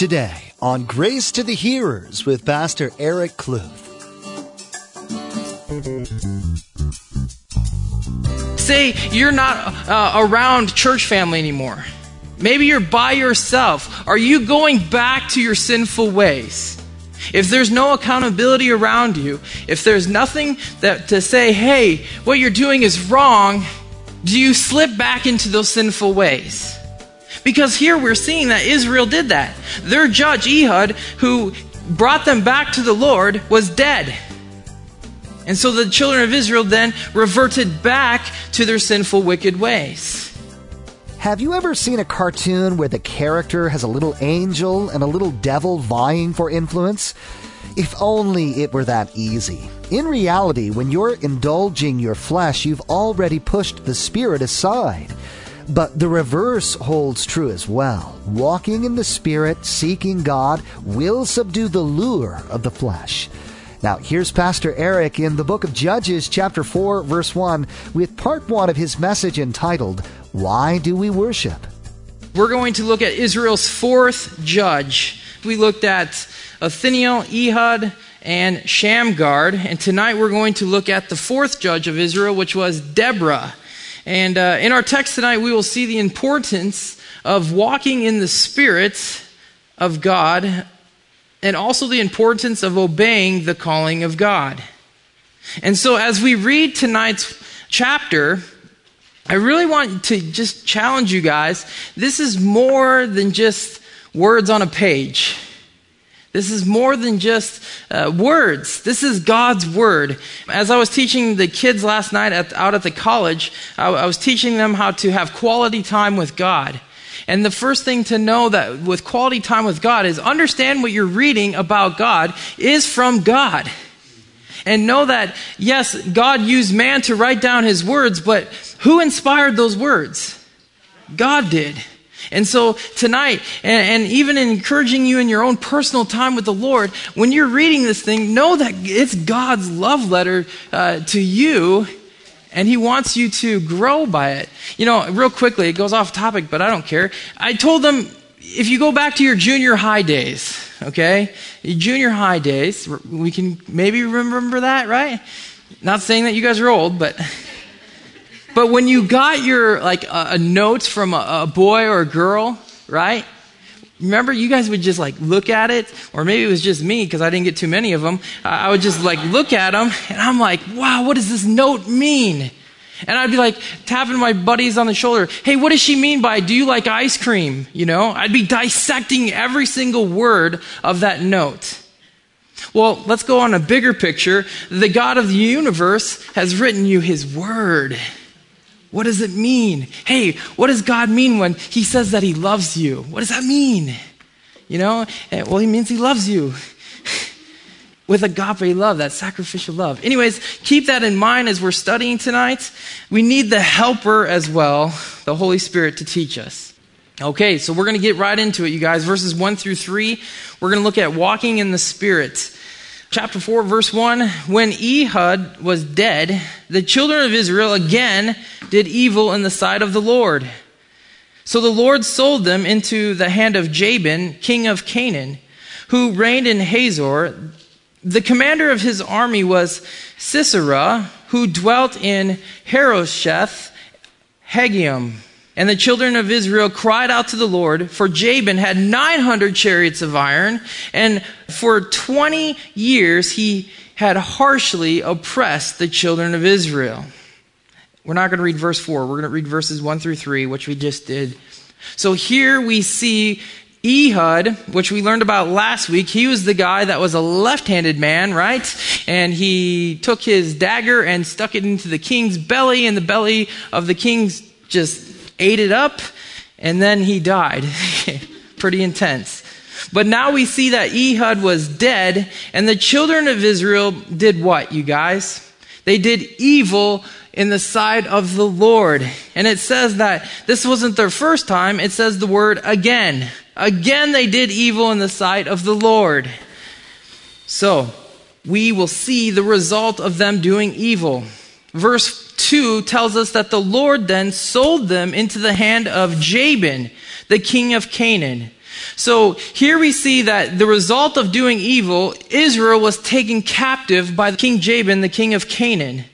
Today on Grace to the Hearers with Pastor Eric Kluth. Say you're not uh, around church family anymore. Maybe you're by yourself. Are you going back to your sinful ways? If there's no accountability around you, if there's nothing that to say, hey, what you're doing is wrong, do you slip back into those sinful ways? Because here we're seeing that Israel did that. Their judge, Ehud, who brought them back to the Lord, was dead. And so the children of Israel then reverted back to their sinful, wicked ways. Have you ever seen a cartoon where the character has a little angel and a little devil vying for influence? If only it were that easy. In reality, when you're indulging your flesh, you've already pushed the spirit aside. But the reverse holds true as well. Walking in the Spirit, seeking God, will subdue the lure of the flesh. Now, here's Pastor Eric in the book of Judges, chapter 4, verse 1, with part 1 of his message entitled, Why Do We Worship? We're going to look at Israel's fourth judge. We looked at Othniel, Ehud, and Shamgar, and tonight we're going to look at the fourth judge of Israel, which was Deborah. And uh, in our text tonight, we will see the importance of walking in the Spirit of God and also the importance of obeying the calling of God. And so, as we read tonight's chapter, I really want to just challenge you guys. This is more than just words on a page. This is more than just uh, words. This is God's word. As I was teaching the kids last night at, out at the college, I, I was teaching them how to have quality time with God. And the first thing to know that with quality time with God is understand what you're reading about God is from God. And know that, yes, God used man to write down his words, but who inspired those words? God did. And so tonight, and, and, even encouraging you in your own personal time with the Lord, when you're reading this thing, know that it's God's love letter uh, to you, and He wants you to grow by it. You know, real quickly, it goes off topic, but I don't care. I told them if you go back to your junior high days, okay, your junior high days, we can maybe remember that, right? Not saying that you guys are old, but. But when you got your, like, a, a note from a, a boy or a girl, right? Remember, you guys would just like look at it, or maybe it was just me because I didn't get too many of them. I would just like look at them, and I'm like, wow, what does this note mean? And I'd be like tapping my buddies on the shoulder. Hey, what does she mean by, do you like ice cream? You know, I'd be dissecting every single word of that note. Well, let's go on a bigger picture. The God of the universe has written you his word. What does it mean? Hey, what does God mean when He says that He loves you? What does that mean? You know, eh, well, He means He loves you with agape love, that sacrificial love. Anyways, keep that in mind as we're studying tonight. We need the helper as well, the Holy Spirit, to teach us. Okay, so we're going to get right into it, you guys. Verses 1 through 3, we're going to look at walking in the Spirit chapter 4, verse 1 When Ehud was dead, the children of Israel again did evil in the sight of the Lord. So the Lord sold them into the hand of Jabin, king of Canaan, who reigned in Hazor. The commander of his army was Sisera, who dwelt in Harosheth Hagoyim. And the children of Israel cried out to the Lord, for Jabin had 900 chariots of iron, and for 20 years he had harshly oppressed the children of Israel. We're not going to read verse 4. We're going to read verses 1 through 3, which we just did. So here we see Ehud, which we learned about last week, he was the guy that was a left handed man, right? And he took his dagger and stuck it into the king's belly, and the belly of the king's just ate it up, and then he died. Pretty intense. But now we see that Ehud was dead, and the children of Israel did what, you guys? They did evil in the sight of the Lord. And it says that this wasn't their first time, it says the word again. Again, they did evil in the sight of the Lord. So, we will see the result of them doing evil. Verse 2 tells us that the Lord then sold them into the hand of Jabin, the king of Canaan. So here we see that the result of doing evil, Israel was taken captive by King Jabin, the king of Canaan.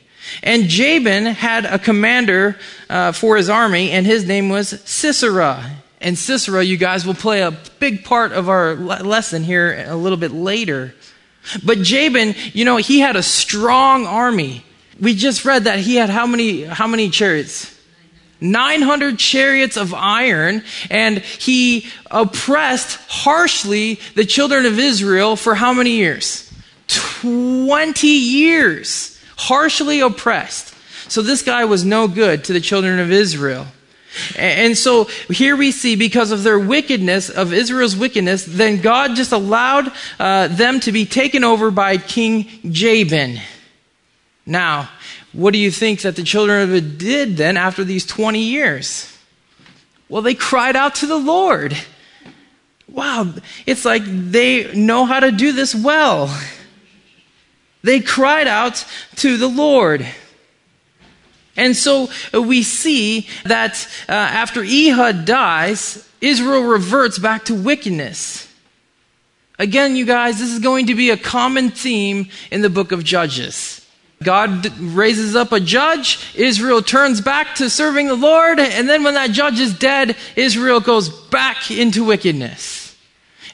And Jabin had a commander uh, for his army, and his name was Sisera. And Sisera, you guys will play a big part of our lesson here a little bit later. But Jabin, you know, he had a strong army. We just read that he had how many, how many chariots? 900 chariots of iron, and he oppressed harshly the children of Israel for how many years? 20 years. Harshly oppressed. So this guy was no good to the children of Israel. And so here we see because of their wickedness, of Israel's wickedness, then God just allowed uh, them to be taken over by King Jabin. Now, what do you think that the children of it did then after these 20 years? Well, they cried out to the Lord. Wow, it's like they know how to do this well. They cried out to the Lord. And so uh, we see that uh, after Ehud dies, Israel reverts back to wickedness. Again, you guys, this is going to be a common theme in the book of Judges. God raises up a judge, Israel turns back to serving the Lord, and then when that judge is dead, Israel goes back into wickedness.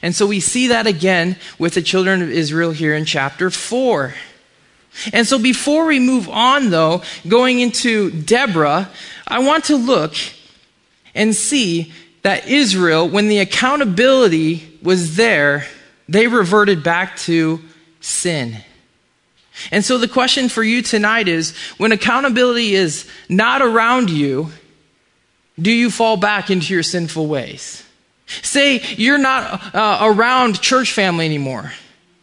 And so we see that again with the children of Israel here in chapter 4. And so before we move on, though, going into Deborah, I want to look and see that Israel, when the accountability was there, they reverted back to sin. And so the question for you tonight is when accountability is not around you, do you fall back into your sinful ways? Say you're not uh, around church family anymore.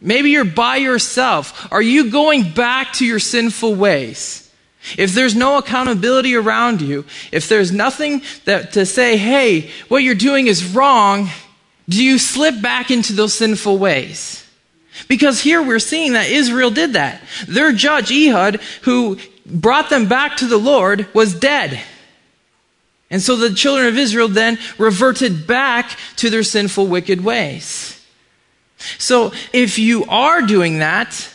Maybe you're by yourself. Are you going back to your sinful ways? If there's no accountability around you, if there's nothing that, to say, hey, what you're doing is wrong, do you slip back into those sinful ways? Because here we're seeing that Israel did that. Their judge, Ehud, who brought them back to the Lord, was dead. And so the children of Israel then reverted back to their sinful, wicked ways. So if you are doing that,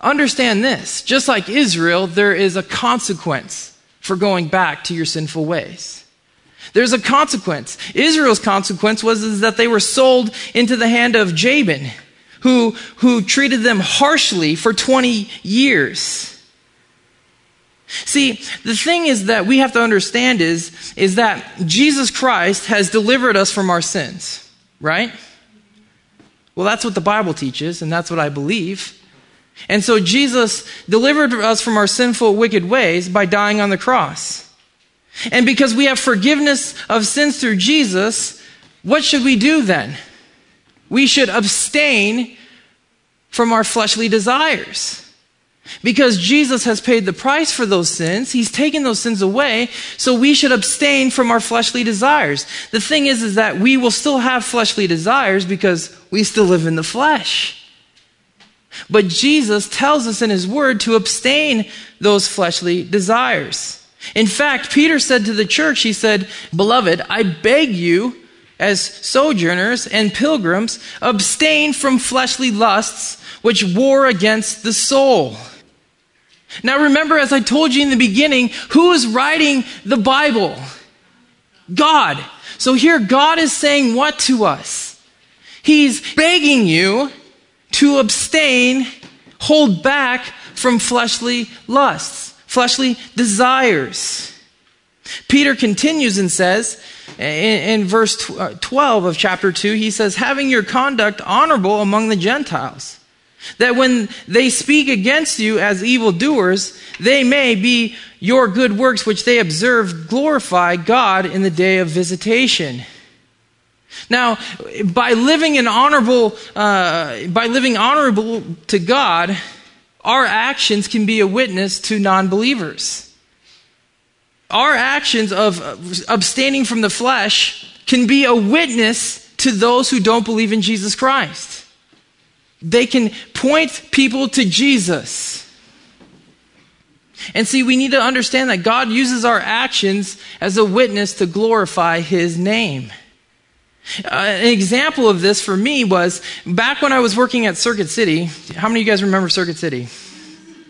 understand this. Just like Israel, there is a consequence for going back to your sinful ways. There's a consequence. Israel's consequence was is that they were sold into the hand of Jabin, who, who treated them harshly for 20 years. See, the thing is that we have to understand is, is that Jesus Christ has delivered us from our sins, right? Well, that's what the Bible teaches, and that's what I believe. And so Jesus delivered us from our sinful, wicked ways by dying on the cross. And because we have forgiveness of sins through Jesus, what should we do then? We should abstain from our fleshly desires. Because Jesus has paid the price for those sins, He's taken those sins away, so we should abstain from our fleshly desires. The thing is, is that we will still have fleshly desires because we still live in the flesh. But Jesus tells us in His Word to abstain those fleshly desires. In fact, Peter said to the church, he said, Beloved, I beg you, as sojourners and pilgrims, abstain from fleshly lusts which war against the soul. Now remember, as I told you in the beginning, who is writing the Bible? God. So here God is saying what to us? He's begging you to abstain, hold back from fleshly lusts, fleshly desires. Peter continues and says, in, in, verse uh, 12 of chapter 2, he says, having your conduct honorable among the Gentiles that when they speak against you as evildoers, they may be your good works which they observe glorify God in the day of visitation. Now, by living an honorable, uh, by living honorable to God, our actions can be a witness to non-believers. Our actions of abstaining from the flesh can be a witness to those who don't believe in Jesus Christ. They can point people to Jesus. And see, we need to understand that God uses our actions as a witness to glorify His name. Uh, an example of this for me was back when I was working at Circuit City. How many of you guys remember Circuit City?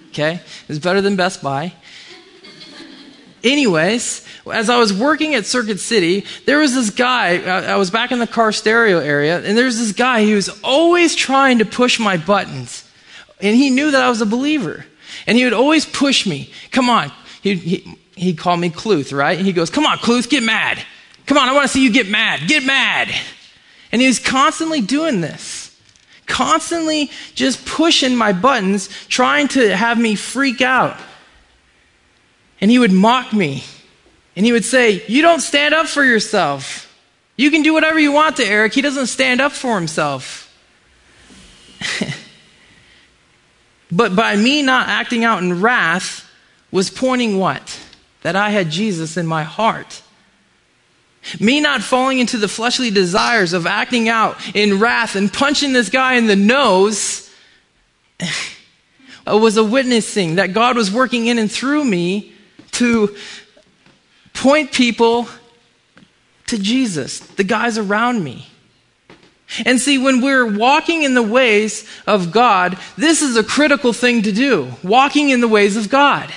Okay, it's better than Best Buy. Anyways, as I was working at Circuit City, there was this guy, I was back in the car stereo area, and there was this guy who was always trying to push my buttons. And he knew that I was a believer. And he would always push me. Come on. He, he, he called me Kluth, right? And he goes, Come on, Kluth, get mad. Come on, I want to see you get mad. Get mad. And he was constantly doing this. Constantly just pushing my buttons, trying to have me freak out. And he would mock me. And he would say, You don't stand up for yourself. You can do whatever you want to Eric. He doesn't stand up for himself. but by me not acting out in wrath was pointing what? That I had Jesus in my heart. Me not falling into the fleshly desires of acting out in wrath and punching this guy in the nose was a witnessing that God was working in and through me to point people to Jesus, the guys around me. And see, when we're walking in the ways of God, this is a critical thing to do walking in the ways of God.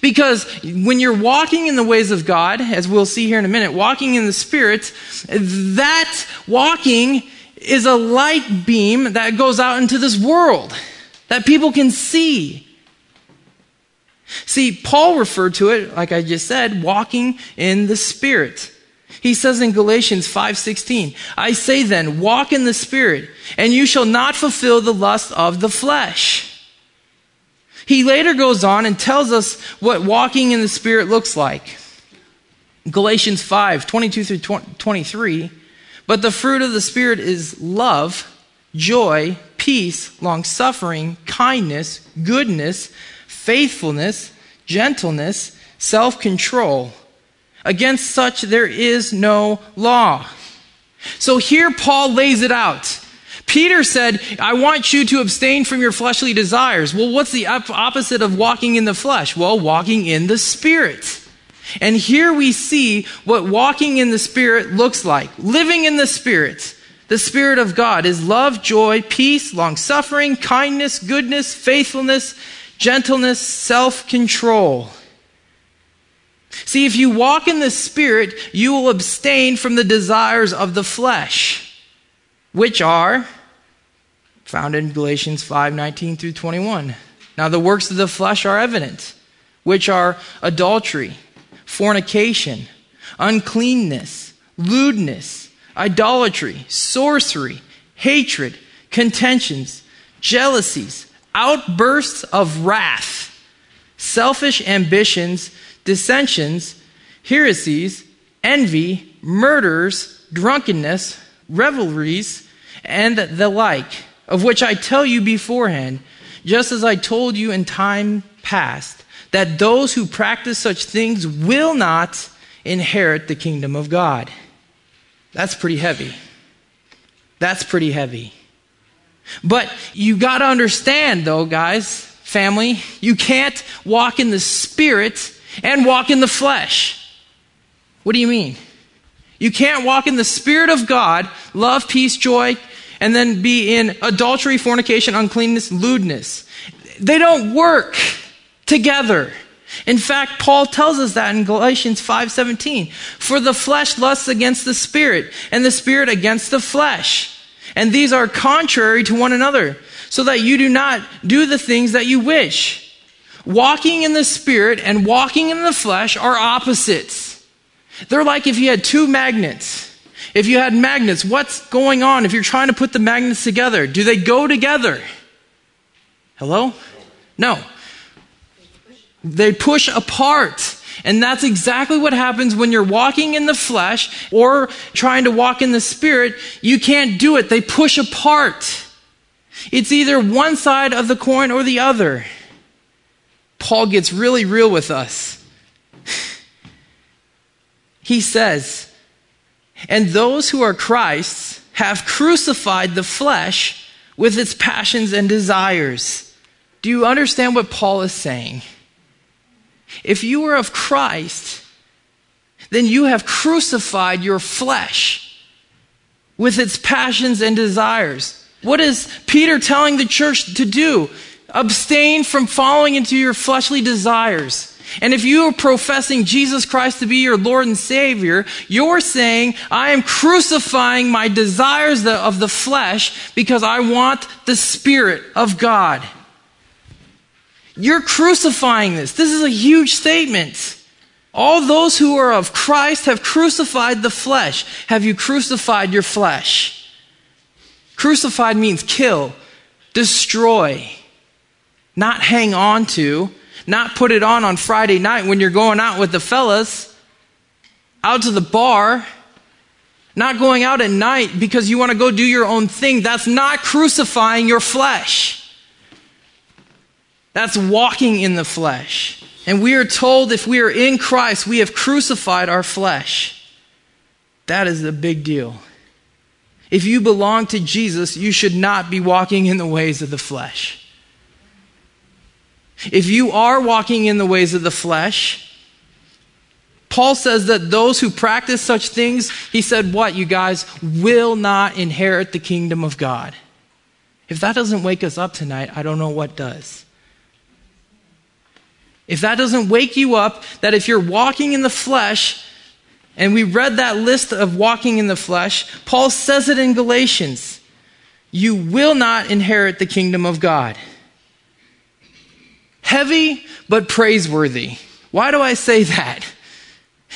Because when you're walking in the ways of God, as we'll see here in a minute, walking in the Spirit, that walking is a light beam that goes out into this world that people can see. See, Paul referred to it, like I just said, walking in the Spirit. He says in Galatians 5:16, I say then, walk in the Spirit, and you shall not fulfill the lust of the flesh. He later goes on and tells us what walking in the Spirit looks like. Galatians 5 22 through 23. But the fruit of the Spirit is love, joy, peace, long suffering, kindness, goodness, faithfulness, gentleness, self control. Against such there is no law. So here Paul lays it out. Peter said, I want you to abstain from your fleshly desires. Well, what's the opposite of walking in the flesh? Well, walking in the Spirit. And here we see what walking in the Spirit looks like. Living in the Spirit. The Spirit of God is love, joy, peace, long suffering, kindness, goodness, faithfulness, gentleness, self control. See, if you walk in the Spirit, you will abstain from the desires of the flesh, which are found in Galatians 5 19 through 21. Now, the works of the flesh are evident, which are adultery, fornication, uncleanness, lewdness, idolatry, sorcery, hatred, contentions, jealousies, outbursts of wrath, selfish ambitions, dissensions, heresies, envy, murders, drunkenness, revelries, and the like of which I tell you beforehand, just as I told you in time past, that those who practice such things will not inherit the kingdom of God. That's pretty heavy. That's pretty heavy. But you got to understand, though, guys, family, you can't walk in the spirit and walk in the flesh. What do you mean? You can't walk in the spirit of God, love, peace, joy, and then be in adultery, fornication, uncleanness, lewdness. They don't work together. In fact, Paul tells us that in Galatians 5:17, "For the flesh lusts against the spirit, and the spirit against the flesh. And these are contrary to one another, so that you do not do the things that you wish." Walking in the spirit and walking in the flesh are opposites. They're like if you had two magnets. If you had magnets, what's going on if you're trying to put the magnets together? Do they go together? Hello? No. They push apart. And that's exactly what happens when you're walking in the flesh or trying to walk in the spirit. You can't do it. They push apart. It's either one side of the coin or the other. Paul gets really real with us. he says, and those who are Christ's have crucified the flesh with its passions and desires. Do you understand what Paul is saying? If you are of Christ, then you have crucified your flesh. with its passions and desires. What is Peter telling the church to do? Abstain from following into your fleshly desires. And if you are professing Jesus Christ to be your Lord and Savior, you're saying, I am crucifying my desires of the flesh because I want the Spirit of God. You're crucifying this. This is a huge statement. All those who are of Christ have crucified the flesh. Have you crucified your flesh? Crucified means kill, destroy, not hang on to, not put it on on Friday night when you're going out with the fellas, out to the bar, not going out at night because you want to go do your own thing. That's not crucifying your flesh. That's walking in the flesh. And we are told if we are in Christ, we have crucified our flesh. That is a big deal. If you belong to Jesus, you should not be walking in the ways of the flesh. If you are walking in the ways of the flesh, Paul says that those who practice such things, he said, what, you guys, will not inherit the kingdom of God. If that doesn't wake us up tonight, I don't know what does. If that doesn't wake you up, that if you're walking in the flesh, and we read that list of walking in the flesh, Paul says it in Galatians you will not inherit the kingdom of God. Heavy, but praiseworthy. Why do I say that?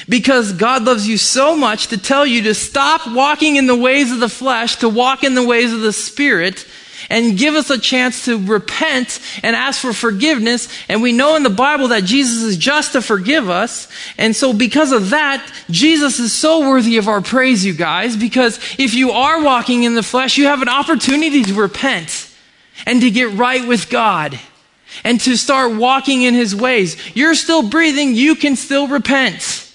Because God loves you so much to tell you to stop walking in the ways of the flesh, to walk in the ways of the Spirit, and give us a chance to repent and ask for forgiveness. And we know in the Bible that Jesus is just to forgive us. And so because of that, Jesus is so worthy of our praise, you guys, because if you are walking in the flesh, you have an opportunity to repent and to get right with God and to start walking in his ways. You're still breathing, you can still repent.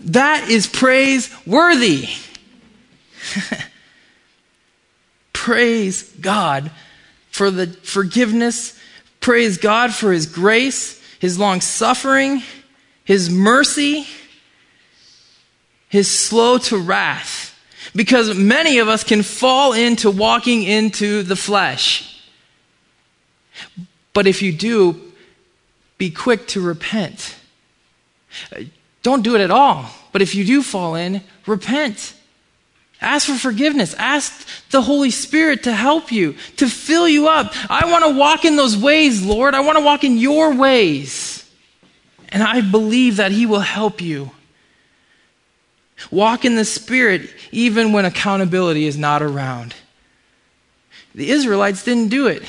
That is praise worthy. Praise God for the forgiveness. Praise God for His grace, His long suffering, His mercy, His slow to wrath. Because many of us can fall into walking into the flesh. But if you do, be quick to repent. Uh, don't do it at all. But if you do fall in, repent. Ask for forgiveness. Ask the Holy Spirit to help you, to fill you up. I want to walk in those ways, Lord. I want to walk in your ways. And I believe that He will help you. Walk in the Spirit even when accountability is not around. The Israelites didn't do it.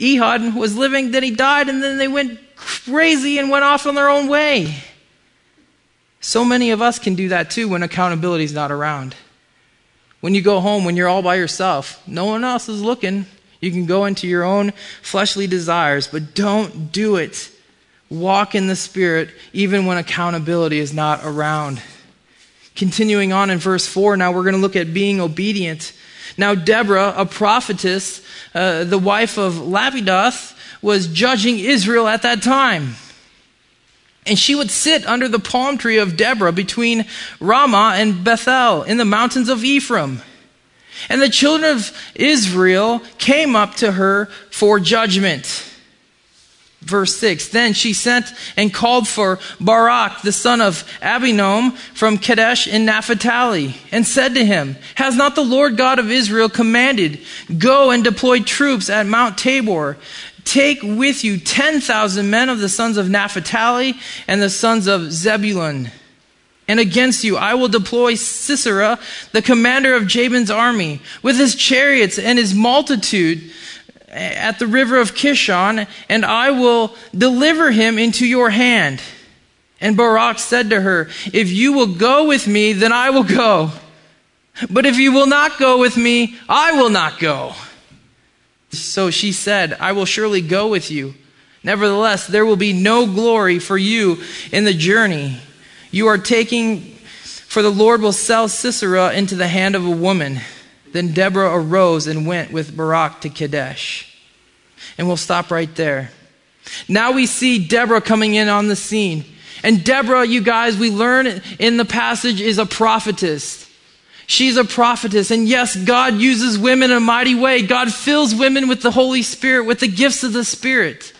Ehud was living, then he died, and then they went crazy and went off on their own way. So many of us can do that too when accountability is not around. When you go home, when you're all by yourself, no one else is looking. You can go into your own fleshly desires, but don't do it. Walk in the Spirit even when accountability is not around. Continuing on in verse 4, now we're going to look at being obedient. Now, Deborah, a prophetess, uh, the wife of Lapidoth, was judging Israel at that time. And she would sit under the palm tree of Deborah between Ramah and Bethel in the mountains of Ephraim. And the children of Israel came up to her for judgment. Verse 6 Then she sent and called for Barak, the son of Abinoam, from Kadesh in Naphtali, and said to him, Has not the Lord God of Israel commanded, Go and deploy troops at Mount Tabor? Take with you 10,000 men of the sons of Naphtali and the sons of Zebulun. And against you I will deploy Sisera, the commander of Jabin's army, with his chariots and his multitude at the river of Kishon, and I will deliver him into your hand. And Barak said to her, If you will go with me, then I will go. But if you will not go with me, I will not go. So she said, I will surely go with you. Nevertheless, there will be no glory for you in the journey. You are taking, for the Lord will sell Sisera into the hand of a woman. Then Deborah arose and went with Barak to Kadesh. And we'll stop right there. Now we see Deborah coming in on the scene. And Deborah, you guys, we learn in the passage, is a prophetess. She's a prophetess. And yes, God uses women in a mighty way. God fills women with the Holy Spirit, with the gifts of the Spirit.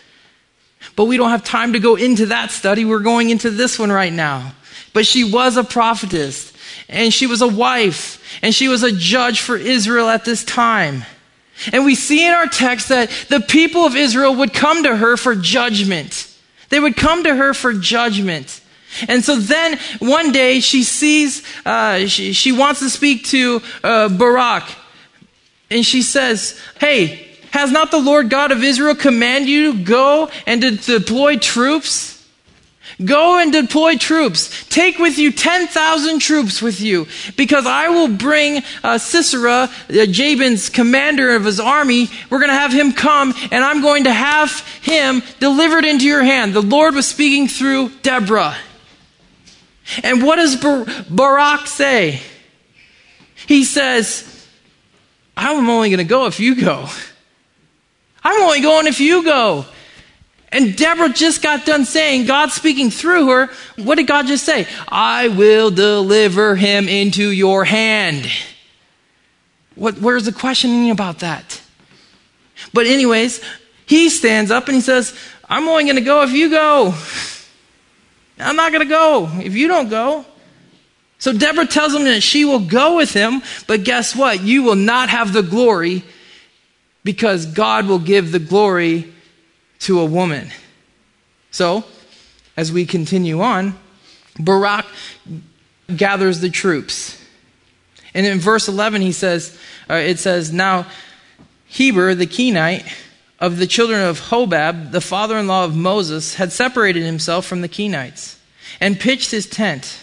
But we don't have time to go into that study. We're going into this one right now. But she was a prophetess, and she was a wife, and she was a judge for Israel at this time. And we see in our text that the people of Israel would come to her for judgment. They would come to her for judgment. And so then one day she sees, uh, she, she, wants to speak to uh, Barak. And she says, Hey, has not the Lord God of Israel commanded you to go and to deploy troops? Go and deploy troops. Take with you 10,000 troops with you, because I will bring uh, Sisera, uh, Jabin's commander of his army. We're going to have him come, and I'm going to have him delivered into your hand. The Lord was speaking through Deborah. And what does Bar- Barak say? He says, I'm only going to go if you go. I'm only going if you go. And Deborah just got done saying, God speaking through her, what did God just say? I will deliver him into your hand. What, where's the questioning about that? But, anyways, he stands up and he says, I'm only going to go if you go. I'm not going to go if you don't go. So Deborah tells him that she will go with him, but guess what? You will not have the glory because God will give the glory to a woman. So, as we continue on, Barak gathers the troops. And in verse 11, he says, uh, it says, Now Heber the Kenite of the children of Hobab, the father in law of Moses, had separated himself from the Kenites and pitched his tent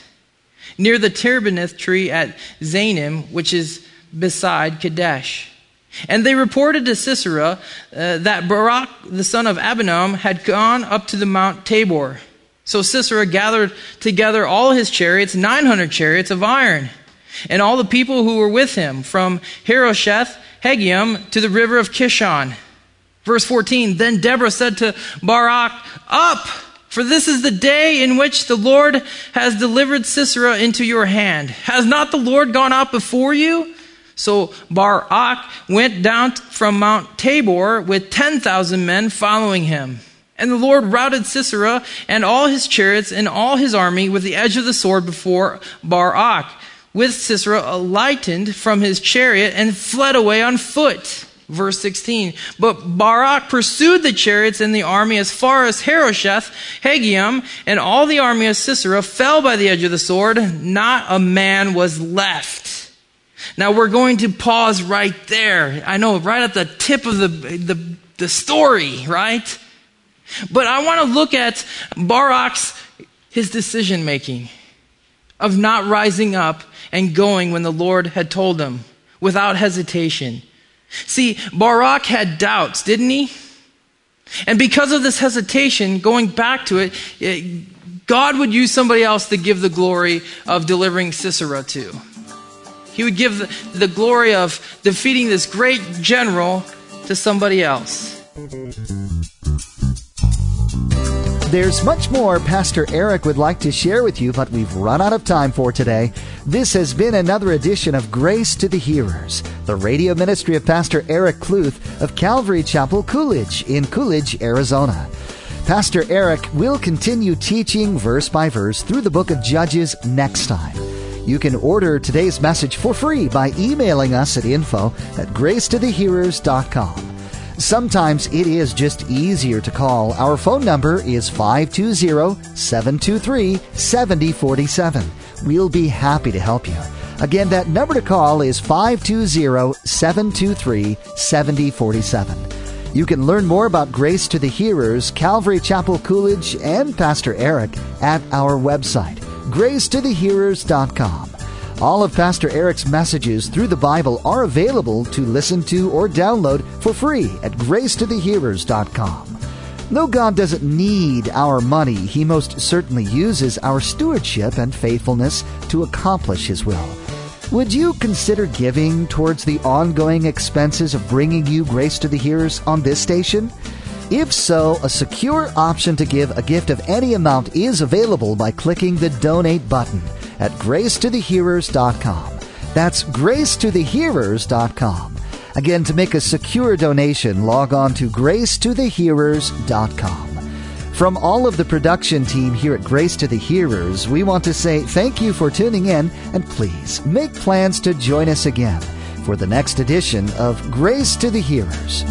near the terebinth tree at Zaanaim, which is beside Kadesh. And they reported to Sisera uh, that Barak, the son of Abinoam, had gone up to the Mount Tabor. So Sisera gathered together all his chariots, 900 chariots of iron, and all the people who were with him, from Harosheth Hagoyim to the river of Kishon. Verse 14 Then Deborah said to Barak, Up! For this is the day in which the Lord has delivered Sisera into your hand. Has not the Lord gone out before you? So Barak went down from Mount Tabor with 10,000 men following him. And the Lord routed Sisera and all his chariots and all his army with the edge of the sword before Barak, with Sisera lightened from his chariot and fled away on foot. Verse 16. But Barak pursued the chariots and the army as far as Harosheth, Hagoyim, and all the army of Sisera fell by the edge of the sword. Not a man was left. Now we're going to pause right there. I know, right at the tip of the, the, the story, right? But I want to look at Barak's, his decision making of not rising up and going when the Lord had told him without hesitation. See, Barak had doubts, didn't he? And because of this hesitation, going back to it, it God would use somebody else to give the glory of delivering Sisera to. He would give the, the glory of defeating this great general to somebody else. There's much more Pastor Eric would like to share with you, but we've run out of time for today. This has been another edition of Grace to the Hearers, the radio ministry of Pastor Eric Kluth of Calvary Chapel Coolidge in Coolidge, Arizona. Pastor Eric will continue teaching verse by verse through the book of Judges next time. You can order today's message for free by emailing us at info at gracetothehearers.com. Sometimes it is just easier to call. Our phone number is 520-723-7047. We'll be happy to help you. Again, that number to call is 520-723-7047. You can learn more about Grace to the Hearers, Calvary Chapel Coolidge, and Pastor Eric at our website gracetothehearers.com. All of Pastor Eric's messages through the Bible are available to listen to or download for free at gracetothehearers.com. Though God doesn't need our money, He most certainly uses our stewardship and faithfulness to accomplish His will. Would you consider giving towards the ongoing expenses of bringing you Grace to the Hearers on this station? If so, a secure option to give a gift of any amount is available by clicking the donate button at gracetothehearers.com. That's gracetothehearers.com. Again, to make a secure donation, log on to gracetothehearers.com. From all of the production team here at Grace to the Hearers, we want to say thank you for tuning in and please make plans to join us again for the next edition of Grace to the Hearers.